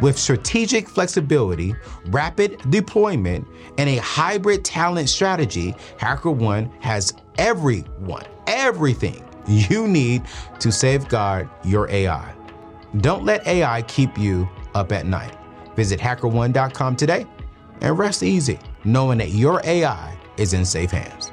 With strategic flexibility, rapid deployment, and a hybrid talent strategy, HackerOne has everyone, everything you need to safeguard your AI. Don't let AI keep you up at night. Visit hackerone.com today and rest easy knowing that your AI is in safe hands.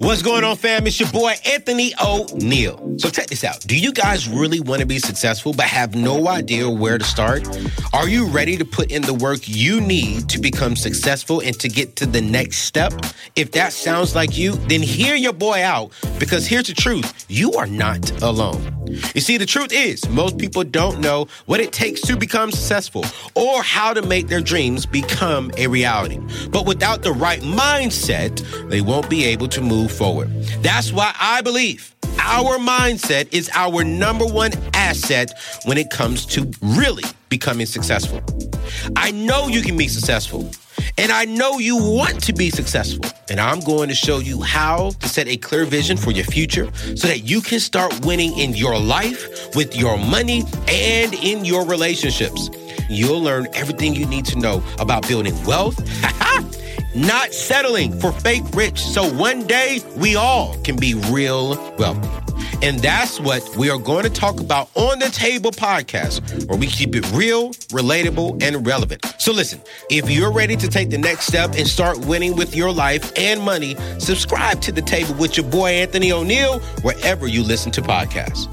What's going on, fam? It's your boy Anthony ONeal. So check this out. Do you guys really want to be successful but have no idea where to start? Are you ready to put in the work you need to become successful and to get to the next step? If that sounds like you, then hear your boy out because here's the truth. You are not alone. You see, the truth is most people don't know what it takes to become successful or how to make their dreams become a reality. But without the right mindset, they won't be able to move move forward. That's why I believe our mindset is our number one asset when it comes to really becoming successful. I know you can be successful. And I know you want to be successful. And I'm going to show you how to set a clear vision for your future so that you can start winning in your life, with your money, and in your relationships. You'll learn everything you need to know about building wealth not settling for fake rich. So one day we all can be real wealthy. And that's what we are going to talk about on the table podcast, where we keep it real, relatable, and relevant. So listen, if you're ready to take the next step and start winning with your life and money, subscribe to the table with your boy Anthony ONeal wherever you listen to podcasts.